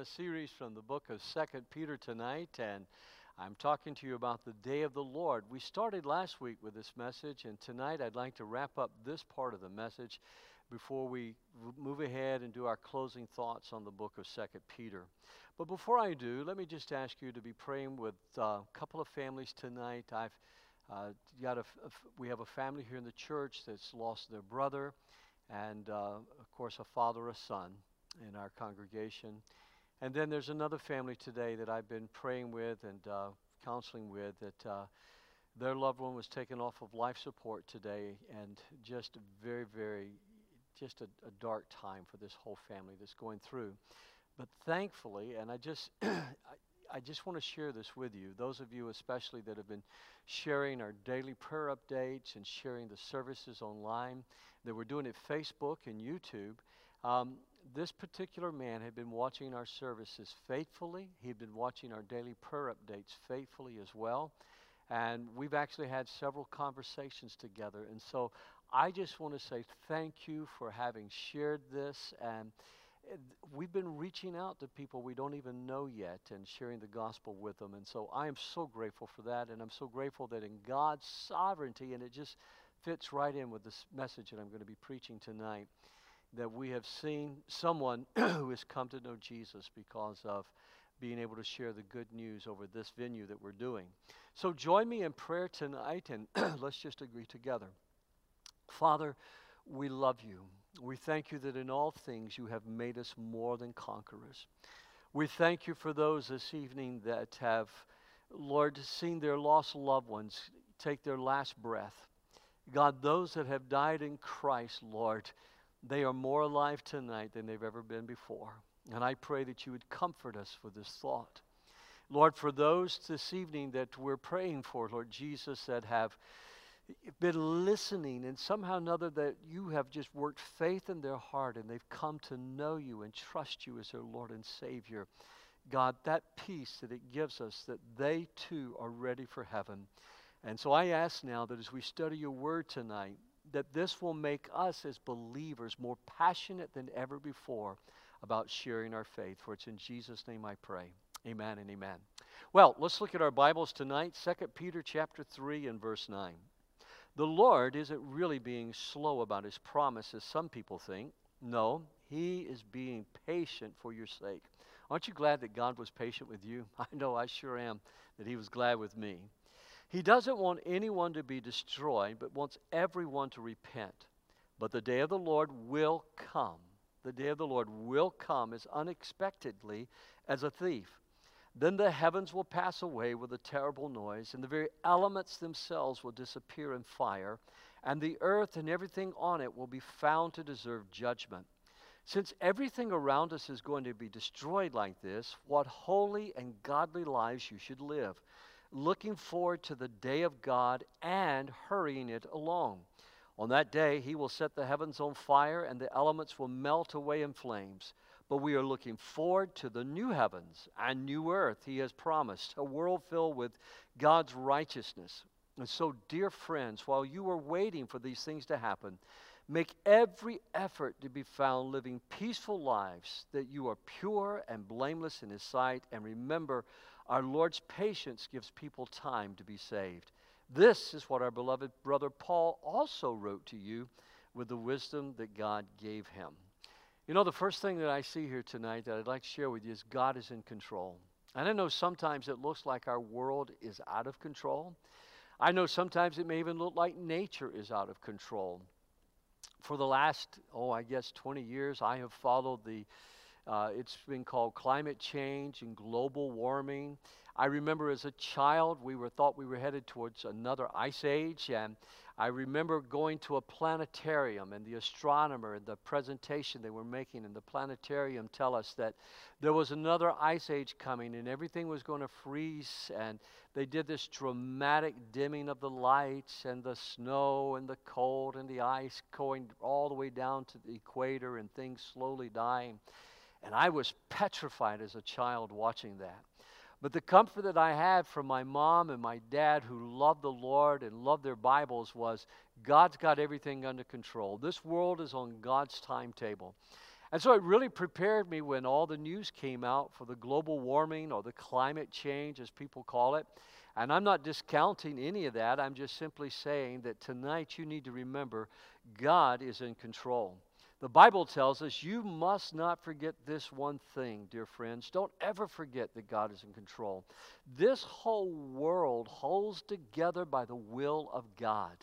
a series from the book of Second Peter tonight, and I'm talking to you about the day of the Lord. We started last week with this message, and tonight I'd like to wrap up this part of the message before we move ahead and do our closing thoughts on the book of Second Peter. But before I do, let me just ask you to be praying with uh, a couple of families tonight. I've uh, got a, we have a family here in the church that's lost their brother, and uh, of course a father, a son in our congregation. And then there's another family today that I've been praying with and uh, counseling with that uh, their loved one was taken off of life support today, and just a very, very, just a, a dark time for this whole family that's going through. But thankfully, and I just, I, I just want to share this with you, those of you especially that have been sharing our daily prayer updates and sharing the services online, that we're doing it Facebook and YouTube. Um, this particular man had been watching our services faithfully. He'd been watching our daily prayer updates faithfully as well. And we've actually had several conversations together. And so I just want to say thank you for having shared this. And we've been reaching out to people we don't even know yet and sharing the gospel with them. And so I am so grateful for that. And I'm so grateful that in God's sovereignty, and it just fits right in with this message that I'm going to be preaching tonight that we have seen someone who has come to know Jesus because of being able to share the good news over this venue that we're doing. So join me in prayer tonight and let's just agree together. Father, we love you. We thank you that in all things you have made us more than conquerors. We thank you for those this evening that have, Lord, seen their lost loved ones take their last breath. God, those that have died in Christ, Lord, they are more alive tonight than they've ever been before. And I pray that you would comfort us with this thought. Lord, for those this evening that we're praying for, Lord Jesus, that have been listening and somehow another that you have just worked faith in their heart and they've come to know you and trust you as their Lord and Savior. God, that peace that it gives us, that they too are ready for heaven. And so I ask now that as we study your word tonight, that this will make us as believers more passionate than ever before about sharing our faith. For it's in Jesus' name I pray. Amen and amen. Well, let's look at our Bibles tonight. 2 Peter chapter 3 and verse 9. The Lord isn't really being slow about his promise, as some people think. No, he is being patient for your sake. Aren't you glad that God was patient with you? I know I sure am that he was glad with me. He doesn't want anyone to be destroyed, but wants everyone to repent. But the day of the Lord will come. The day of the Lord will come as unexpectedly as a thief. Then the heavens will pass away with a terrible noise, and the very elements themselves will disappear in fire, and the earth and everything on it will be found to deserve judgment. Since everything around us is going to be destroyed like this, what holy and godly lives you should live looking forward to the day of God and hurrying it along. On that day, he will set the heavens on fire and the elements will melt away in flames. But we are looking forward to the new heavens and new earth he has promised, a world filled with God's righteousness. And so, dear friends, while you are waiting for these things to happen, make every effort to be found living peaceful lives, that you are pure and blameless in his sight. And remember, our Lord's patience gives people time to be saved. This is what our beloved brother Paul also wrote to you with the wisdom that God gave him. You know, the first thing that I see here tonight that I'd like to share with you is God is in control. And I know sometimes it looks like our world is out of control. I know sometimes it may even look like nature is out of control. For the last, oh, I guess 20 years, I have followed the uh, it's been called climate change and global warming. I remember as a child, we were thought we were headed towards another ice age, and I remember going to a planetarium and the astronomer and the presentation they were making in the planetarium tell us that there was another ice age coming and everything was going to freeze and they did this dramatic dimming of the lights and the snow and the cold and the ice going all the way down to the equator and things slowly dying. And I was petrified as a child watching that. But the comfort that I had from my mom and my dad, who loved the Lord and loved their Bibles, was God's got everything under control. This world is on God's timetable. And so it really prepared me when all the news came out for the global warming or the climate change, as people call it. And I'm not discounting any of that. I'm just simply saying that tonight you need to remember God is in control. The Bible tells us you must not forget this one thing, dear friends. Don't ever forget that God is in control. This whole world holds together by the will of God.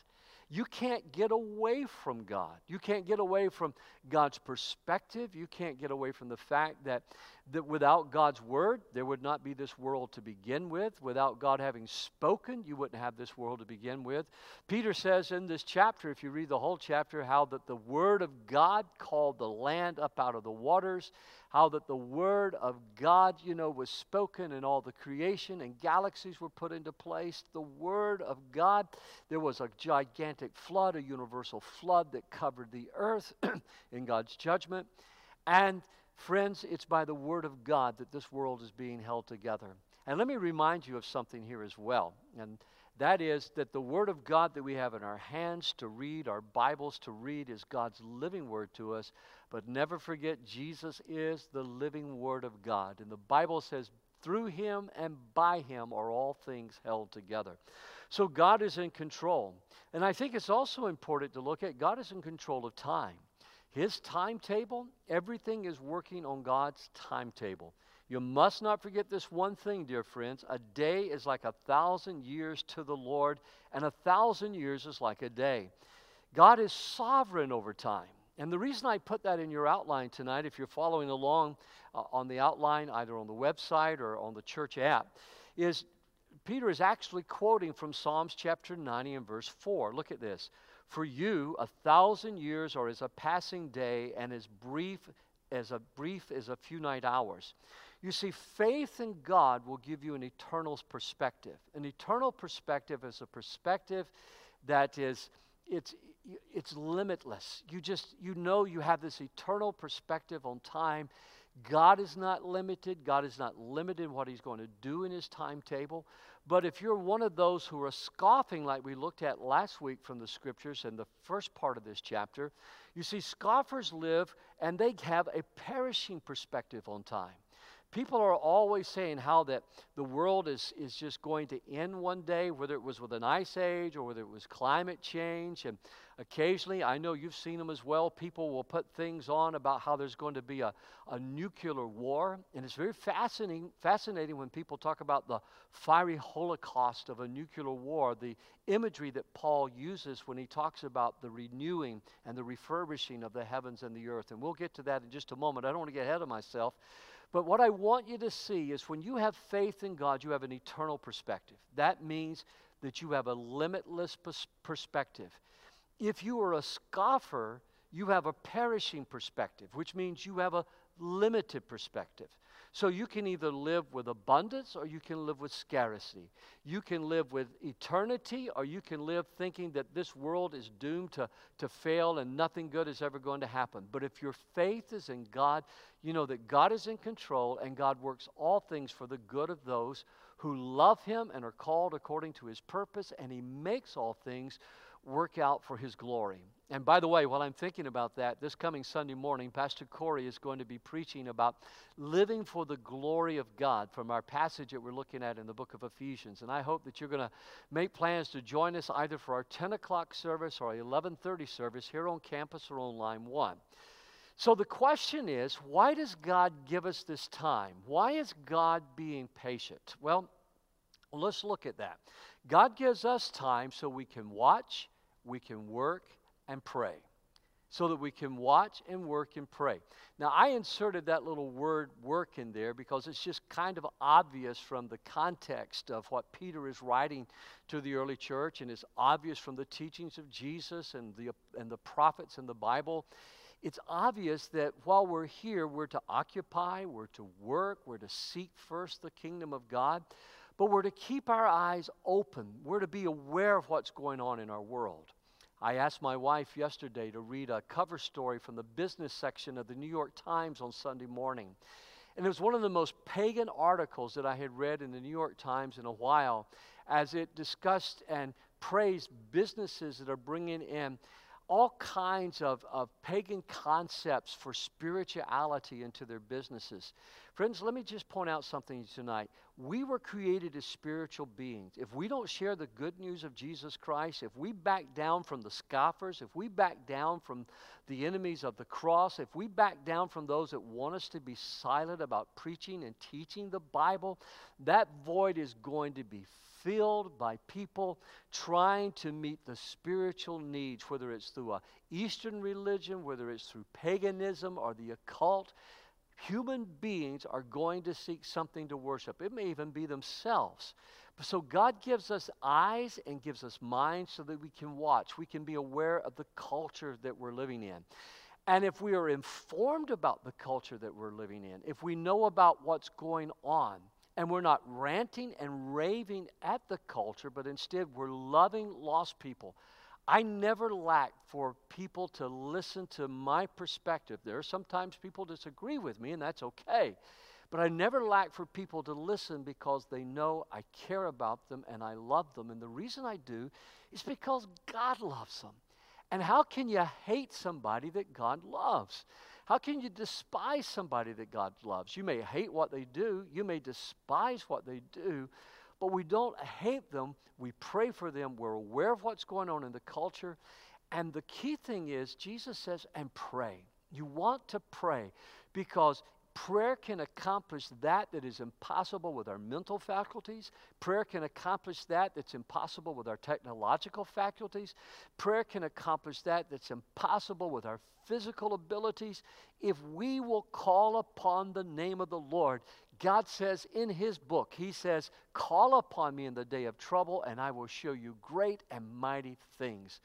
You can't get away from God. You can't get away from God's perspective. You can't get away from the fact that, that without God's word, there would not be this world to begin with. Without God having spoken, you wouldn't have this world to begin with. Peter says in this chapter, if you read the whole chapter, how that the word of God called the land up out of the waters how that the word of God, you know, was spoken and all the creation and galaxies were put into place. The word of God, there was a gigantic flood, a universal flood that covered the earth in God's judgment. And friends, it's by the word of God that this world is being held together. And let me remind you of something here as well. And that is that the Word of God that we have in our hands to read, our Bibles to read, is God's living Word to us. But never forget, Jesus is the living Word of God. And the Bible says, through Him and by Him are all things held together. So God is in control. And I think it's also important to look at God is in control of time. His timetable, everything is working on God's timetable. You must not forget this one thing, dear friends. A day is like a thousand years to the Lord, and a thousand years is like a day. God is sovereign over time. And the reason I put that in your outline tonight, if you're following along uh, on the outline, either on the website or on the church app, is Peter is actually quoting from Psalms chapter 90 and verse 4. Look at this. For you, a thousand years are as a passing day, and as brief as a brief as a few night hours. You see, faith in God will give you an eternal perspective. An eternal perspective is a perspective that is, it's, it's limitless. You just, you know you have this eternal perspective on time. God is not limited. God is not limited in what He's going to do in His timetable. But if you're one of those who are scoffing, like we looked at last week from the scriptures in the first part of this chapter, you see, scoffers live and they have a perishing perspective on time. People are always saying how that the world is, is just going to end one day, whether it was with an ice age or whether it was climate change. And occasionally, I know you've seen them as well, people will put things on about how there's going to be a, a nuclear war. And it's very fascinating, fascinating when people talk about the fiery holocaust of a nuclear war, the imagery that Paul uses when he talks about the renewing and the refurbishing of the heavens and the earth. And we'll get to that in just a moment. I don't want to get ahead of myself. But what I want you to see is when you have faith in God, you have an eternal perspective. That means that you have a limitless perspective. If you are a scoffer, you have a perishing perspective, which means you have a limited perspective. So you can either live with abundance or you can live with scarcity. You can live with eternity or you can live thinking that this world is doomed to, to fail and nothing good is ever going to happen. But if your faith is in God, you know that God is in control and God works all things for the good of those who love Him and are called according to His purpose, and He makes all things work out for His glory. And by the way, while I'm thinking about that, this coming Sunday morning, Pastor Corey is going to be preaching about living for the glory of God from our passage that we're looking at in the book of Ephesians. And I hope that you're going to make plans to join us either for our 10 o'clock service or our 11:30 service here on campus or on line one. So the question is, why does God give us this time? Why is God being patient? Well, let's look at that. God gives us time so we can watch, we can work, and pray. So that we can watch and work and pray. Now, I inserted that little word work in there because it's just kind of obvious from the context of what Peter is writing to the early church, and it's obvious from the teachings of Jesus and the, and the prophets in the Bible it's obvious that while we're here, we're to occupy, we're to work, we're to seek first the kingdom of God, but we're to keep our eyes open. We're to be aware of what's going on in our world. I asked my wife yesterday to read a cover story from the business section of the New York Times on Sunday morning. And it was one of the most pagan articles that I had read in the New York Times in a while as it discussed and praised businesses that are bringing in all kinds of, of pagan concepts for spirituality into their businesses. Friends, let me just point out something tonight. We were created as spiritual beings. If we don't share the good news of Jesus Christ, if we back down from the scoffers, if we back down from the enemies of the cross, if we back down from those that want us to be silent about preaching and teaching the Bible, that void is going to be filled by people trying to meet the spiritual needs, whether it's through a Eastern religion, whether it's through paganism or the occult. Human beings are going to seek something to worship. It may even be themselves. So God gives us eyes and gives us minds so that we can watch. We can be aware of the culture that we're living in. And if we are informed about the culture that we're living in, if we know about what's going on, and we're not ranting and raving at the culture, but instead we're loving lost people. I never lack for people to listen to my perspective. There are sometimes people disagree with me, and that's okay. But I never lack for people to listen because they know I care about them and I love them. And the reason I do is because God loves them. And how can you hate somebody that God loves? How can you despise somebody that God loves? You may hate what they do, you may despise what they do, but we don't hate them. We pray for them. We're aware of what's going on in the culture. And the key thing is, Jesus says, and pray. You want to pray because Prayer can accomplish that that is impossible with our mental faculties. Prayer can accomplish that that's impossible with our technological faculties. Prayer can accomplish that that's impossible with our physical abilities. If we will call upon the name of the Lord, God says in His book, He says, Call upon me in the day of trouble, and I will show you great and mighty things.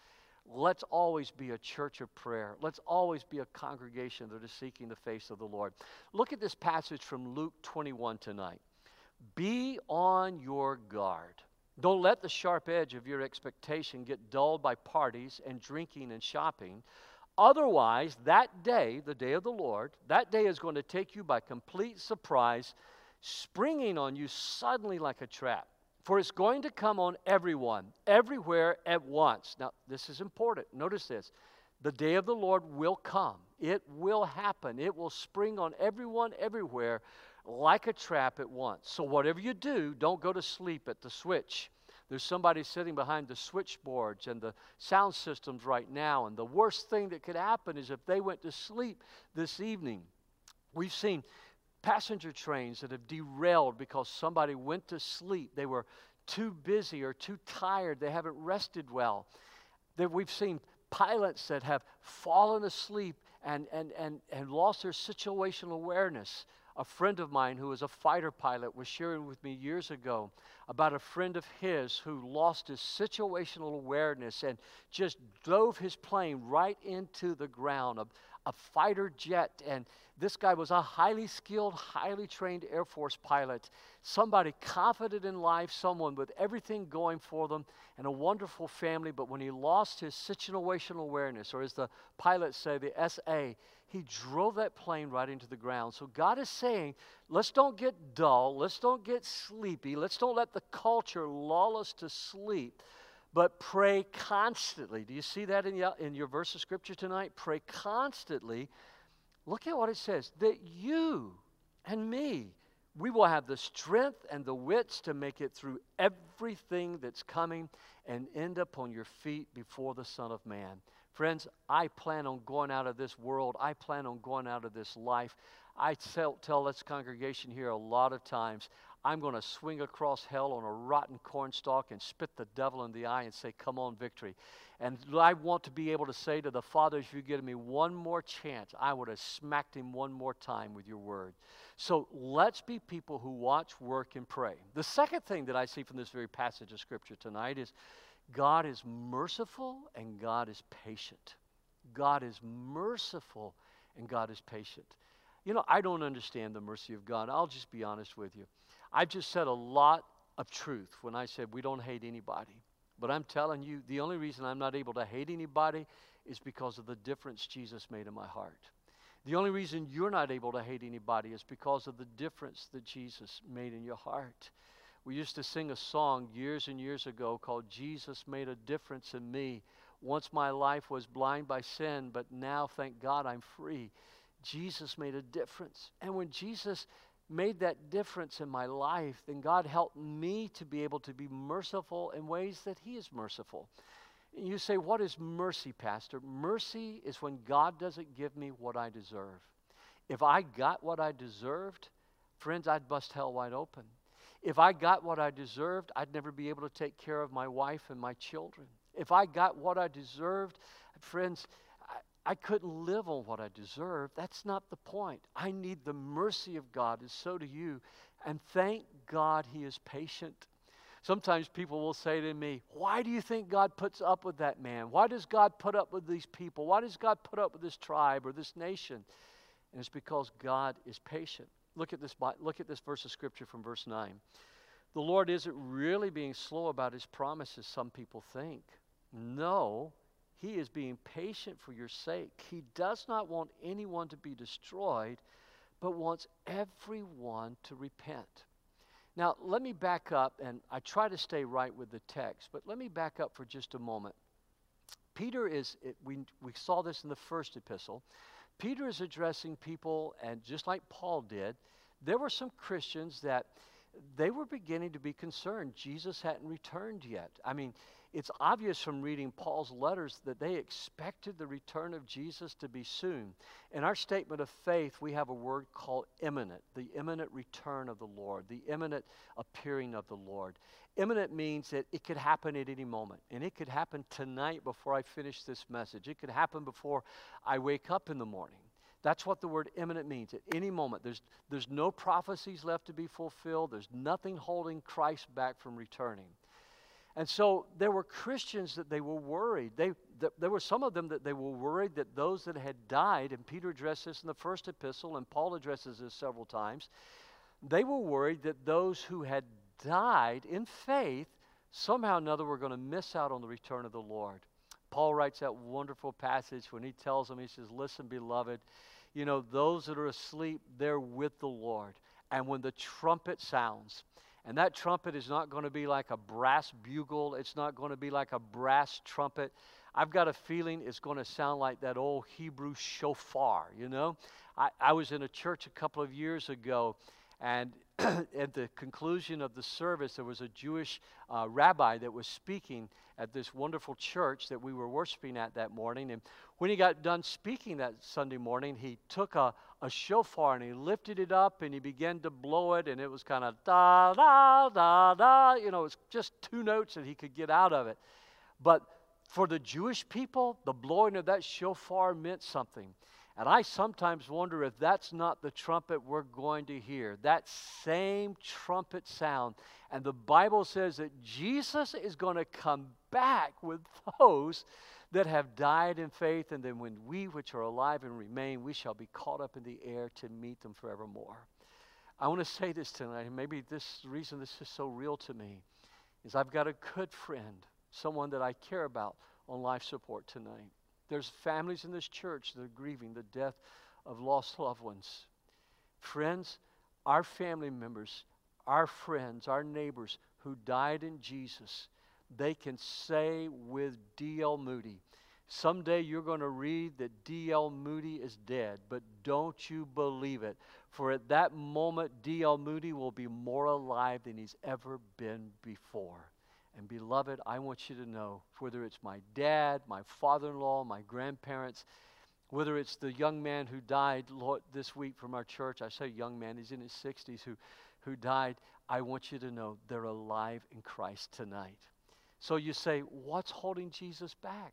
Let's always be a church of prayer. Let's always be a congregation that is seeking the face of the Lord. Look at this passage from Luke 21 tonight. Be on your guard. Don't let the sharp edge of your expectation get dulled by parties and drinking and shopping. Otherwise, that day, the day of the Lord, that day is going to take you by complete surprise, springing on you suddenly like a trap. For it's going to come on everyone, everywhere at once. Now, this is important. Notice this. The day of the Lord will come. It will happen. It will spring on everyone, everywhere, like a trap at once. So, whatever you do, don't go to sleep at the switch. There's somebody sitting behind the switchboards and the sound systems right now. And the worst thing that could happen is if they went to sleep this evening. We've seen passenger trains that have derailed because somebody went to sleep. They were too busy or too tired. They haven't rested well. That we've seen pilots that have fallen asleep and, and, and, and lost their situational awareness. A friend of mine who was a fighter pilot was sharing with me years ago about a friend of his who lost his situational awareness and just drove his plane right into the ground. A, a fighter jet, and this guy was a highly skilled, highly trained Air Force pilot, somebody confident in life, someone with everything going for them, and a wonderful family. But when he lost his situational awareness, or as the pilots say, the SA, he drove that plane right into the ground. So God is saying, let's don't get dull, let's don't get sleepy, let's don't let the culture lull us to sleep but pray constantly. Do you see that in your, in your verse of scripture tonight? Pray constantly. Look at what it says that you and me, we will have the strength and the wits to make it through everything that's coming and end up on your feet before the Son of Man. Friends, I plan on going out of this world. I plan on going out of this life. I tell, tell this congregation here a lot of times, I'm going to swing across hell on a rotten cornstalk and spit the devil in the eye and say, Come on, victory. And I want to be able to say to the Father, if you give me one more chance, I would have smacked him one more time with your word. So let's be people who watch, work, and pray. The second thing that I see from this very passage of Scripture tonight is God is merciful and God is patient. God is merciful and God is patient. You know, I don't understand the mercy of God. I'll just be honest with you. I've just said a lot of truth when I said we don't hate anybody. But I'm telling you, the only reason I'm not able to hate anybody is because of the difference Jesus made in my heart. The only reason you're not able to hate anybody is because of the difference that Jesus made in your heart. We used to sing a song years and years ago called Jesus Made a Difference in Me. Once my life was blind by sin, but now, thank God, I'm free. Jesus made a difference. And when Jesus made that difference in my life, then God helped me to be able to be merciful in ways that He is merciful. You say, What is mercy, Pastor? Mercy is when God doesn't give me what I deserve. If I got what I deserved, friends, I'd bust hell wide open. If I got what I deserved, I'd never be able to take care of my wife and my children. If I got what I deserved, friends, I, couldn't live on what I deserved. That's not the point. I need the mercy of God, and so do you. And thank God He is patient. Sometimes people will say to me, Why do you think God puts up with that man? Why does God put up with these people? Why does God put up with this tribe or this nation? And it's because God is patient. Look at this, look at this verse of scripture from verse 9. The Lord isn't really being slow about his promises, some people think. No, he is being patient for your sake. He does not want anyone to be destroyed, but wants everyone to repent. Now, let me back up, and I try to stay right with the text, but let me back up for just a moment. Peter is, it, we, we saw this in the first epistle. Peter is addressing people, and just like Paul did, there were some Christians that they were beginning to be concerned. Jesus hadn't returned yet. I mean, it's obvious from reading Paul's letters that they expected the return of Jesus to be soon. In our statement of faith, we have a word called imminent, the imminent return of the Lord, the imminent appearing of the Lord. Imminent means that it could happen at any moment, and it could happen tonight before I finish this message. It could happen before I wake up in the morning. That's what the word imminent means. At any moment, there's, there's no prophecies left to be fulfilled, there's nothing holding Christ back from returning. And so there were Christians that they were worried. They, th- there were some of them that they were worried that those that had died, and Peter addressed this in the first epistle, and Paul addresses this several times. They were worried that those who had died in faith somehow or another were going to miss out on the return of the Lord. Paul writes that wonderful passage when he tells them, he says, Listen, beloved, you know, those that are asleep, they're with the Lord. And when the trumpet sounds, and that trumpet is not going to be like a brass bugle, it's not going to be like a brass trumpet. I've got a feeling it's going to sound like that old Hebrew shofar, you know? I, I was in a church a couple of years ago, and at the conclusion of the service, there was a Jewish uh, rabbi that was speaking at this wonderful church that we were worshiping at that morning. And when he got done speaking that Sunday morning, he took a, a shofar and he lifted it up and he began to blow it, and it was kind of da, da, da, da. You know, it's just two notes that he could get out of it. But for the Jewish people, the blowing of that shofar meant something. And I sometimes wonder if that's not the trumpet we're going to hear. That same trumpet sound. And the Bible says that Jesus is going to come back with those that have died in faith. And then when we, which are alive and remain, we shall be caught up in the air to meet them forevermore. I want to say this tonight, and maybe this reason this is so real to me is I've got a good friend, someone that I care about on life support tonight. There's families in this church that are grieving the death of lost loved ones. Friends, our family members, our friends, our neighbors who died in Jesus, they can say with D.L. Moody, Someday you're going to read that D.L. Moody is dead, but don't you believe it. For at that moment, D.L. Moody will be more alive than he's ever been before. And beloved, I want you to know whether it's my dad, my father in law, my grandparents, whether it's the young man who died this week from our church, I say young man, he's in his 60s, who, who died, I want you to know they're alive in Christ tonight. So you say, what's holding Jesus back?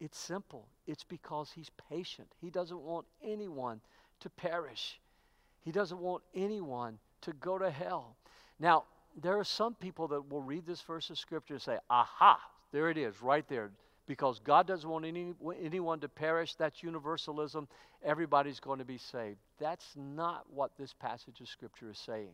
It's simple. It's because he's patient. He doesn't want anyone to perish, he doesn't want anyone to go to hell. Now, there are some people that will read this verse of Scripture and say, aha, there it is, right there. Because God doesn't want any, anyone to perish. That's universalism. Everybody's going to be saved. That's not what this passage of Scripture is saying.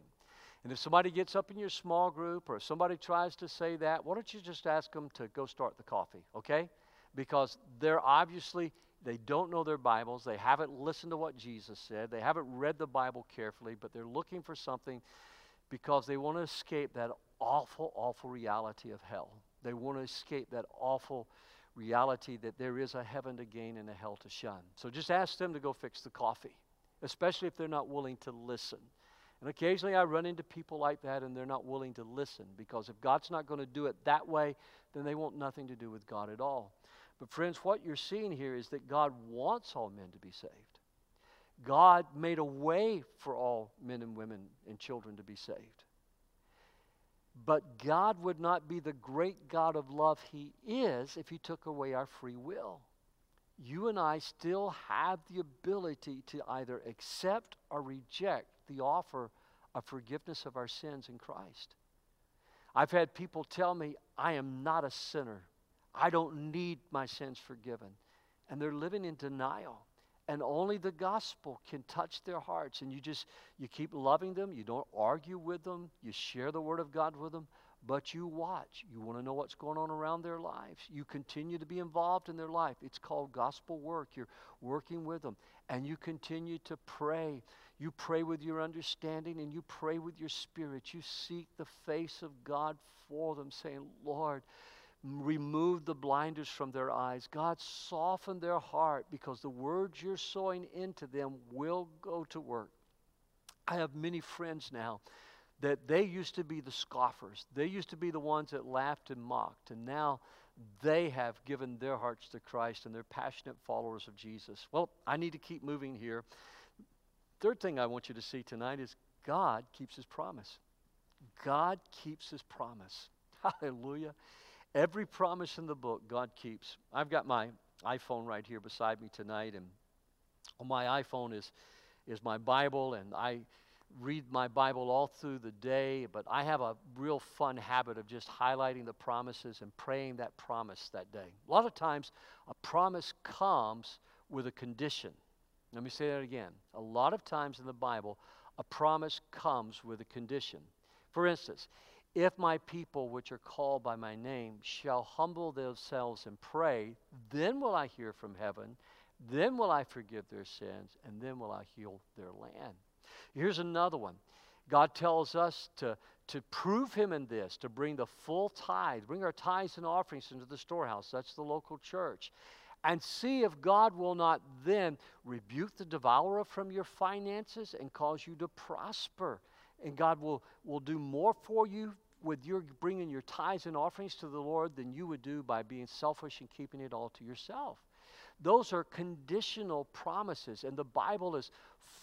And if somebody gets up in your small group or somebody tries to say that, why don't you just ask them to go start the coffee, okay? Because they're obviously, they don't know their Bibles. They haven't listened to what Jesus said. They haven't read the Bible carefully, but they're looking for something because they want to escape that awful, awful reality of hell. They want to escape that awful reality that there is a heaven to gain and a hell to shun. So just ask them to go fix the coffee, especially if they're not willing to listen. And occasionally I run into people like that and they're not willing to listen because if God's not going to do it that way, then they want nothing to do with God at all. But, friends, what you're seeing here is that God wants all men to be saved. God made a way for all men and women and children to be saved. But God would not be the great God of love He is if He took away our free will. You and I still have the ability to either accept or reject the offer of forgiveness of our sins in Christ. I've had people tell me, I am not a sinner. I don't need my sins forgiven. And they're living in denial. And only the gospel can touch their hearts. And you just, you keep loving them. You don't argue with them. You share the word of God with them. But you watch. You want to know what's going on around their lives. You continue to be involved in their life. It's called gospel work. You're working with them. And you continue to pray. You pray with your understanding and you pray with your spirit. You seek the face of God for them, saying, Lord, remove the blinders from their eyes. God, soften their heart because the words you're sowing into them will go to work. I have many friends now that they used to be the scoffers. They used to be the ones that laughed and mocked. And now they have given their hearts to Christ and they're passionate followers of Jesus. Well, I need to keep moving here. Third thing I want you to see tonight is God keeps his promise. God keeps his promise. Hallelujah. Every promise in the book, God keeps. I've got my iPhone right here beside me tonight, and on my iPhone is, is my Bible, and I read my Bible all through the day, but I have a real fun habit of just highlighting the promises and praying that promise that day. A lot of times, a promise comes with a condition. Let me say that again. A lot of times in the Bible, a promise comes with a condition. For instance, if my people, which are called by my name, shall humble themselves and pray, then will I hear from heaven, then will I forgive their sins, and then will I heal their land. Here's another one. God tells us to, to prove Him in this, to bring the full tithe, bring our tithes and offerings into the storehouse. That's the local church. And see if God will not then rebuke the devourer from your finances and cause you to prosper. And God will, will do more for you with your bringing your tithes and offerings to the Lord than you would do by being selfish and keeping it all to yourself. Those are conditional promises, and the Bible is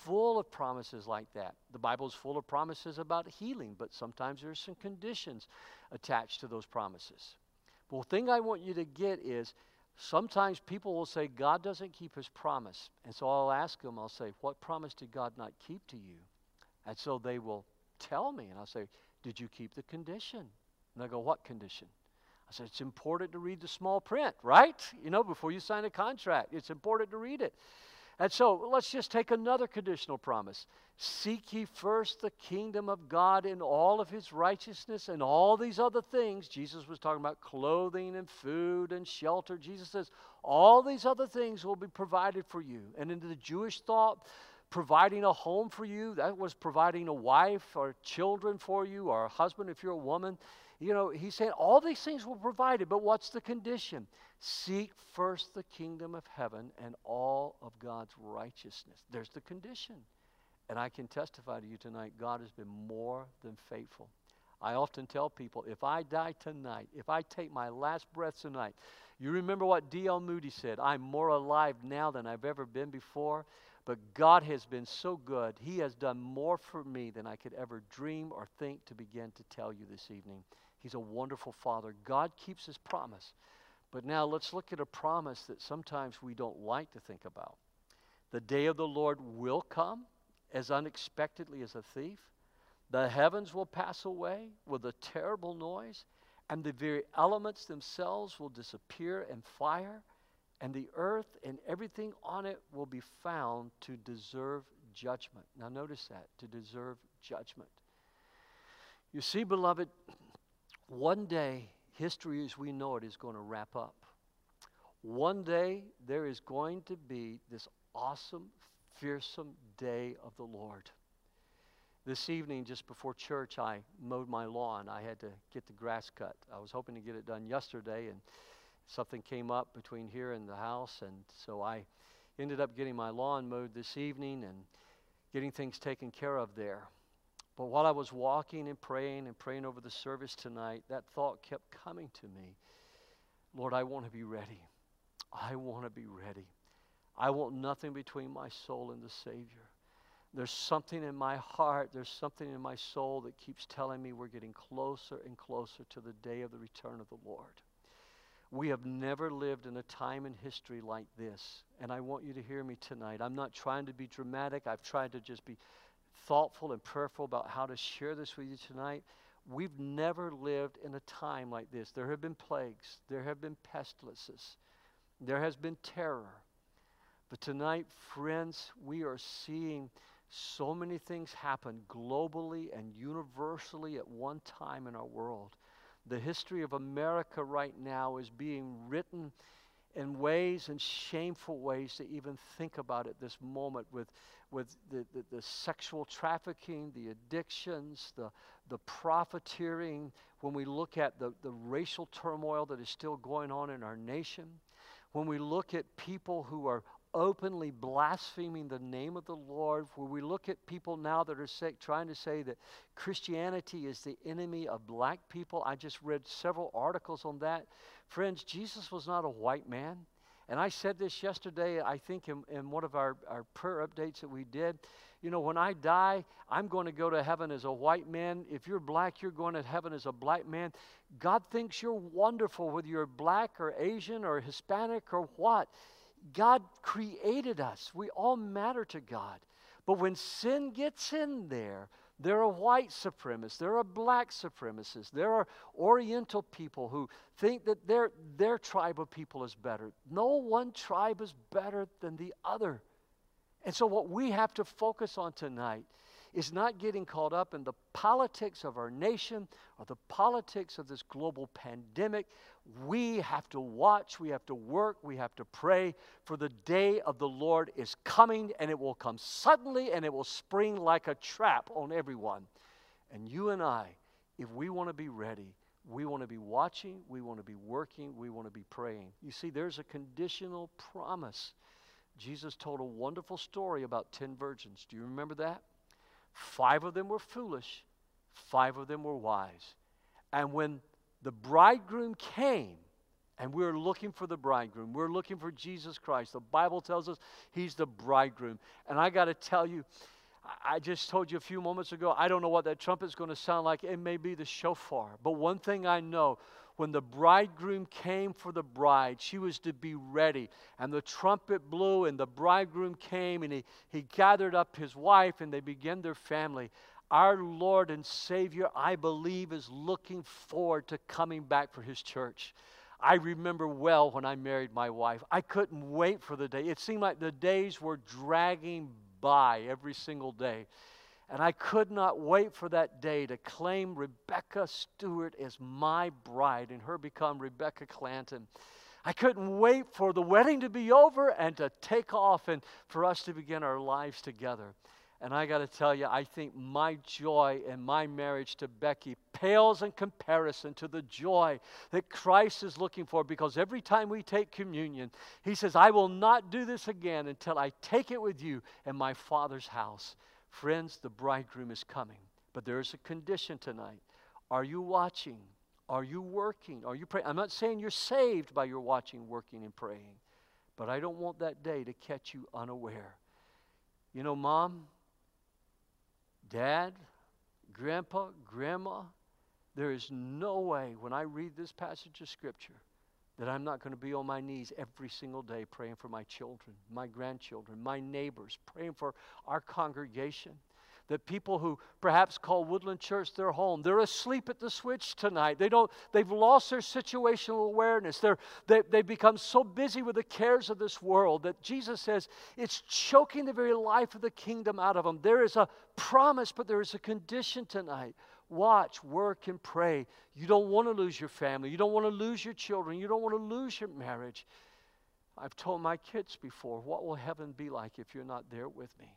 full of promises like that. The Bible is full of promises about healing, but sometimes there's some conditions attached to those promises. Well, the thing I want you to get is sometimes people will say, God doesn't keep his promise. And so I'll ask them, I'll say, What promise did God not keep to you? And so they will tell me, and I'll say, did you keep the condition? And I go, What condition? I said, It's important to read the small print, right? You know, before you sign a contract, it's important to read it. And so let's just take another conditional promise. Seek ye first the kingdom of God in all of his righteousness and all these other things. Jesus was talking about clothing and food and shelter. Jesus says, all these other things will be provided for you. And in the Jewish thought, providing a home for you, that was providing a wife or children for you or a husband if you're a woman. You know, he said all these things were provided, but what's the condition? Seek first the kingdom of heaven and all of God's righteousness. There's the condition. And I can testify to you tonight, God has been more than faithful. I often tell people if I die tonight, if I take my last breath tonight, you remember what D.L. Moody said I'm more alive now than I've ever been before. But God has been so good. He has done more for me than I could ever dream or think to begin to tell you this evening. He's a wonderful Father. God keeps His promise. But now let's look at a promise that sometimes we don't like to think about. The day of the Lord will come as unexpectedly as a thief. The heavens will pass away with a terrible noise, and the very elements themselves will disappear in fire and the earth and everything on it will be found to deserve judgment. Now, notice that to deserve judgment. You see, beloved, one day history as we know it is going to wrap up. One day there is going to be this awesome, fearsome day of the Lord. This evening, just before church, I mowed my lawn. I had to get the grass cut. I was hoping to get it done yesterday, and something came up between here and the house, and so I ended up getting my lawn mowed this evening and getting things taken care of there. But while I was walking and praying and praying over the service tonight, that thought kept coming to me Lord, I want to be ready. I want to be ready. I want nothing between my soul and the Savior. There's something in my heart, there's something in my soul that keeps telling me we're getting closer and closer to the day of the return of the Lord. We have never lived in a time in history like this. And I want you to hear me tonight. I'm not trying to be dramatic, I've tried to just be thoughtful and prayerful about how to share this with you tonight. We've never lived in a time like this. There have been plagues, there have been pestilences, there has been terror. But tonight, friends, we are seeing so many things happen globally and universally at one time in our world. The history of America right now is being written in ways and shameful ways to even think about it this moment with, with the, the, the, sexual trafficking, the addictions, the, the profiteering, when we look at the, the racial turmoil that is still going on in our nation, when we look at people who are openly blaspheming the name of the Lord, where we look at people now that are say, trying to say that Christianity is the enemy of black people. I just read several articles on that. Friends, Jesus was not a white man. And I said this yesterday, I think, in, in one of our, our prayer updates that we did. You know, when I die, I'm going to go to heaven as a white man. If you're black, you're going to heaven as a black man. God thinks you're wonderful, whether you're black or Asian or Hispanic or what. God created us. We all matter to God. But when sin gets in there, there are white supremacists, there are black supremacists, there are Oriental people who think that their, their tribe of people is better. No one tribe is better than the other. And so, what we have to focus on tonight is not getting caught up in the politics of our nation or the politics of this global pandemic. We have to watch, we have to work, we have to pray, for the day of the Lord is coming, and it will come suddenly and it will spring like a trap on everyone. And you and I, if we want to be ready, we want to be watching, we want to be working, we want to be praying. You see, there's a conditional promise. Jesus told a wonderful story about 10 virgins. Do you remember that? Five of them were foolish, five of them were wise. And when the bridegroom came, and we're looking for the bridegroom. We're looking for Jesus Christ. The Bible tells us he's the bridegroom. And I got to tell you, I just told you a few moments ago, I don't know what that trumpet's going to sound like. It may be the shofar. But one thing I know when the bridegroom came for the bride, she was to be ready. And the trumpet blew, and the bridegroom came, and he, he gathered up his wife, and they began their family. Our Lord and Savior, I believe, is looking forward to coming back for his church. I remember well when I married my wife. I couldn't wait for the day. It seemed like the days were dragging by every single day. And I could not wait for that day to claim Rebecca Stewart as my bride and her become Rebecca Clanton. I couldn't wait for the wedding to be over and to take off and for us to begin our lives together. And I got to tell you, I think my joy in my marriage to Becky pales in comparison to the joy that Christ is looking for because every time we take communion, He says, I will not do this again until I take it with you in my Father's house. Friends, the bridegroom is coming. But there's a condition tonight. Are you watching? Are you working? Are you praying? I'm not saying you're saved by your watching, working, and praying, but I don't want that day to catch you unaware. You know, mom, dad, grandpa, grandma, there is no way when I read this passage of Scripture that I'm not going to be on my knees every single day praying for my children, my grandchildren, my neighbors, praying for our congregation. That people who perhaps call Woodland Church their home, they're asleep at the switch tonight. They don't, they've lost their situational awareness. They're, they, they've become so busy with the cares of this world that Jesus says it's choking the very life of the kingdom out of them. There is a promise, but there is a condition tonight watch, work, and pray. You don't want to lose your family. You don't want to lose your children. You don't want to lose your marriage. I've told my kids before, what will heaven be like if you're not there with me?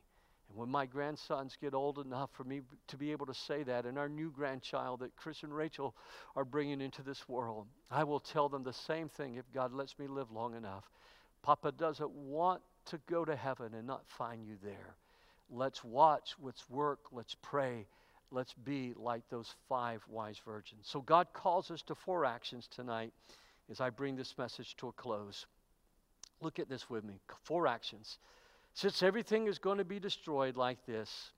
And when my grandsons get old enough for me to be able to say that, and our new grandchild that Chris and Rachel are bringing into this world, I will tell them the same thing if God lets me live long enough. Papa doesn't want to go to heaven and not find you there. Let's watch, let's work, let's pray, let's be like those five wise virgins. So God calls us to four actions tonight as I bring this message to a close. Look at this with me. Four actions. Since everything is going to be destroyed like this,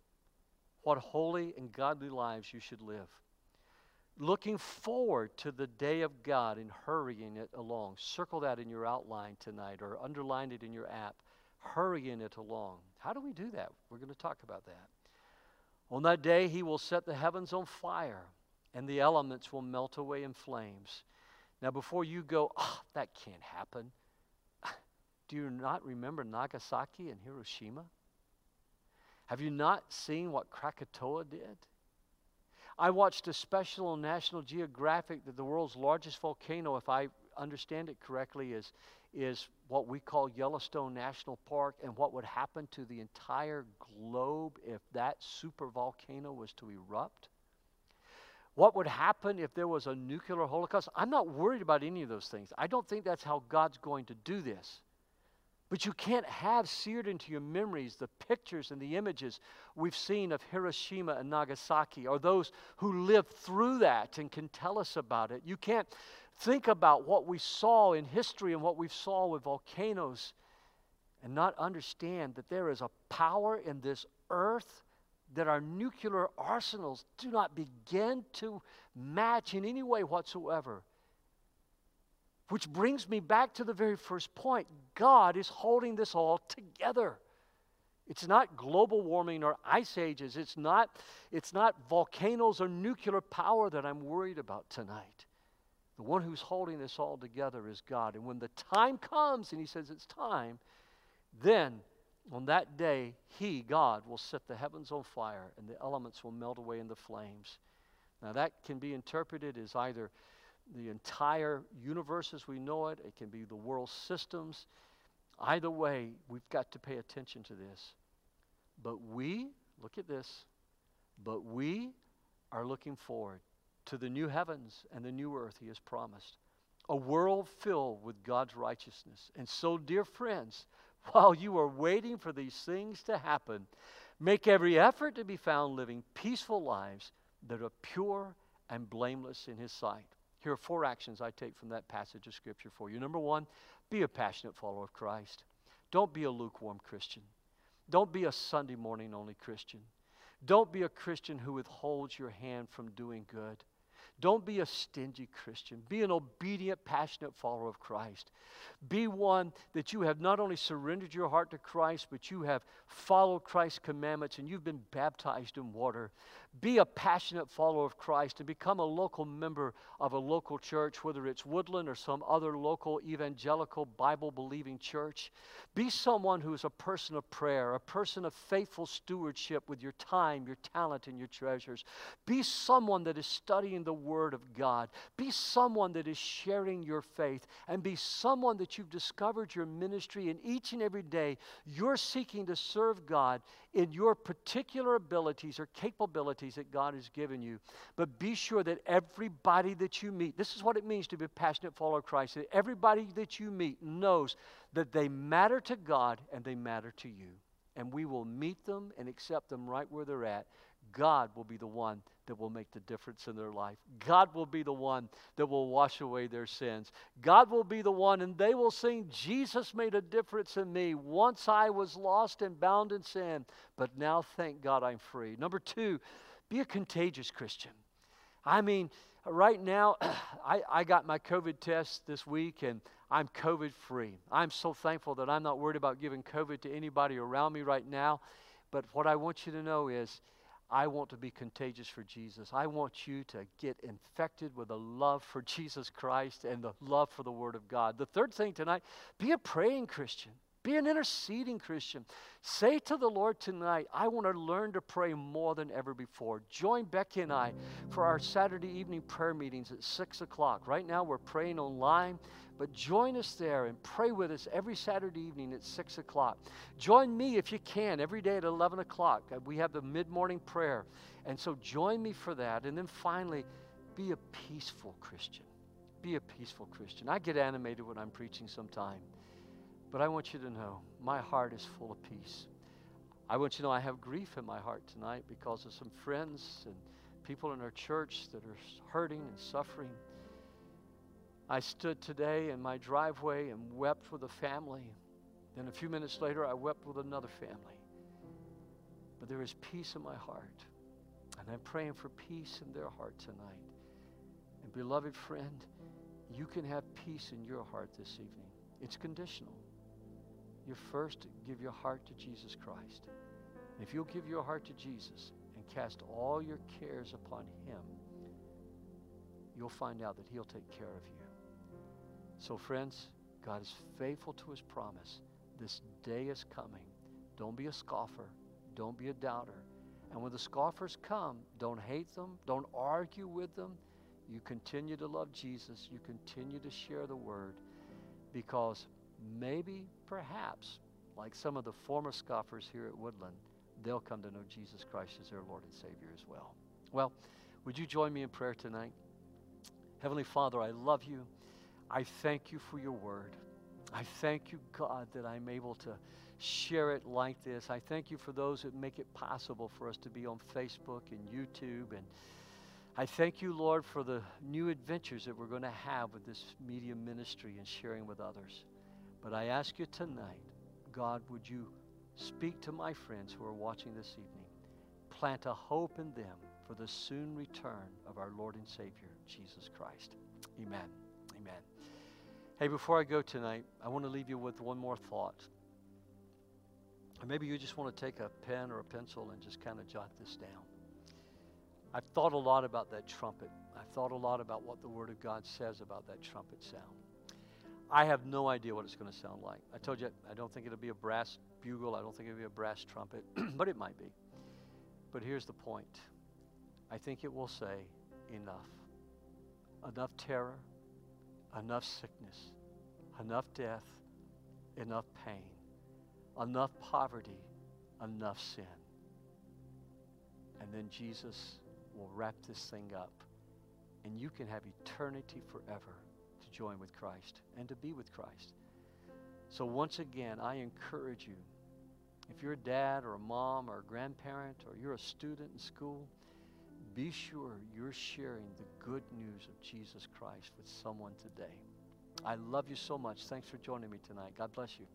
what holy and godly lives you should live. Looking forward to the day of God and hurrying it along. Circle that in your outline tonight or underline it in your app. Hurrying it along. How do we do that? We're going to talk about that. On that day, he will set the heavens on fire, and the elements will melt away in flames. Now, before you go, oh, that can't happen, do you not remember Nagasaki and Hiroshima? Have you not seen what Krakatoa did? I watched a special on National Geographic that the world's largest volcano, if I understand it correctly, is, is what we call Yellowstone National Park, and what would happen to the entire globe if that super volcano was to erupt. What would happen if there was a nuclear holocaust? I'm not worried about any of those things. I don't think that's how God's going to do this. But you can't have seared into your memories the pictures and the images we've seen of Hiroshima and Nagasaki, or those who lived through that and can tell us about it. You can't think about what we saw in history and what we saw with volcanoes and not understand that there is a power in this earth that our nuclear arsenals do not begin to match in any way whatsoever. Which brings me back to the very first point God is holding this all together. It's not global warming or ice ages. It's not, it's not volcanoes or nuclear power that I'm worried about tonight. The one who's holding this all together is God. And when the time comes and He says it's time, then on that day, He, God, will set the heavens on fire and the elements will melt away in the flames. Now, that can be interpreted as either the entire universe as we know it, it can be the world systems. Either way, we've got to pay attention to this. But we, look at this, but we are looking forward to the new heavens and the new earth he has promised. A world filled with God's righteousness. And so, dear friends, while you are waiting for these things to happen, make every effort to be found living peaceful lives that are pure and blameless in his sight. Here are four actions I take from that passage of Scripture for you. Number one, be a passionate follower of Christ. Don't be a lukewarm Christian. Don't be a Sunday morning only Christian. Don't be a Christian who withholds your hand from doing good. Don't be a stingy Christian. Be an obedient, passionate follower of Christ. Be one that you have not only surrendered your heart to Christ, but you have followed Christ's commandments and you've been baptized in water. Be a passionate follower of Christ and become a local member of a local church, whether it's Woodland or some other local evangelical Bible believing church. Be someone who is a person of prayer, a person of faithful stewardship with your time, your talent, and your treasures. Be someone that is studying the Word of God. Be someone that is sharing your faith. And be someone that you've discovered your ministry, and each and every day you're seeking to serve God in your particular abilities or capabilities that God has given you. But be sure that everybody that you meet, this is what it means to be a passionate follower of Christ, that everybody that you meet knows that they matter to God and they matter to you. And we will meet them and accept them right where they're at. God will be the one that will make the difference in their life. God will be the one that will wash away their sins. God will be the one, and they will sing, Jesus made a difference in me. Once I was lost and bound in sin, but now thank God I'm free. Number two, be a contagious Christian. I mean, right now, I, I got my COVID test this week, and I'm COVID free. I'm so thankful that I'm not worried about giving COVID to anybody around me right now. But what I want you to know is, I want to be contagious for Jesus. I want you to get infected with a love for Jesus Christ and the love for the Word of God. The third thing tonight be a praying Christian. Be an interceding Christian. Say to the Lord tonight, I want to learn to pray more than ever before. Join Becky and I for our Saturday evening prayer meetings at 6 o'clock. Right now, we're praying online, but join us there and pray with us every Saturday evening at 6 o'clock. Join me if you can every day at 11 o'clock. Uh, we have the mid morning prayer. And so join me for that. And then finally, be a peaceful Christian. Be a peaceful Christian. I get animated when I'm preaching sometimes. But I want you to know my heart is full of peace. I want you to know I have grief in my heart tonight because of some friends and people in our church that are hurting and suffering. I stood today in my driveway and wept with a family. Then a few minutes later, I wept with another family. But there is peace in my heart. And I'm praying for peace in their heart tonight. And beloved friend, you can have peace in your heart this evening. It's conditional you first give your heart to Jesus Christ. If you'll give your heart to Jesus and cast all your cares upon Him, you'll find out that He'll take care of you. So, friends, God is faithful to His promise. This day is coming. Don't be a scoffer. Don't be a doubter. And when the scoffers come, don't hate them. Don't argue with them. You continue to love Jesus. You continue to share the word because maybe, perhaps, like some of the former scoffers here at Woodland, they'll come to know Jesus Christ as their Lord and Savior as well. Well, would you join me in prayer tonight? Heavenly Father, I love you. I thank you for your word. I thank you, God, that I'm able to share it like this. I thank you for those that make it possible for us to be on Facebook and YouTube. And I thank you, Lord, for the new adventures that we're going to have with this media ministry and sharing with others. But I ask you tonight, God, would you speak to my friends who are watching this evening? Plant a hope in them for the soon return of our Lord and Savior, Jesus Christ. Amen. Amen. Hey, before I go tonight, I want to leave you with one more thought. Or maybe you just want to take a pen or a pencil and just kind of jot this down. I've thought a lot about that trumpet. I've thought a lot about what the Word of God says about that trumpet sound. I have no idea what it's going to sound like. I told you, I don't think it'll be a brass bugle. I don't think it'll be a brass trumpet, but it might be. But here's the point I think it will say enough. Enough terror, enough sickness, enough death, enough pain, enough poverty, enough sin. And then Jesus will wrap this thing up, and you can have eternity forever to join with Christ and to be with Christ. So, once again, I encourage you if you're a dad or a mom or a grandparent or you're a student in school, be sure you're sharing the good news of Jesus Christ with someone today. I love you so much. Thanks for joining me tonight. God bless you.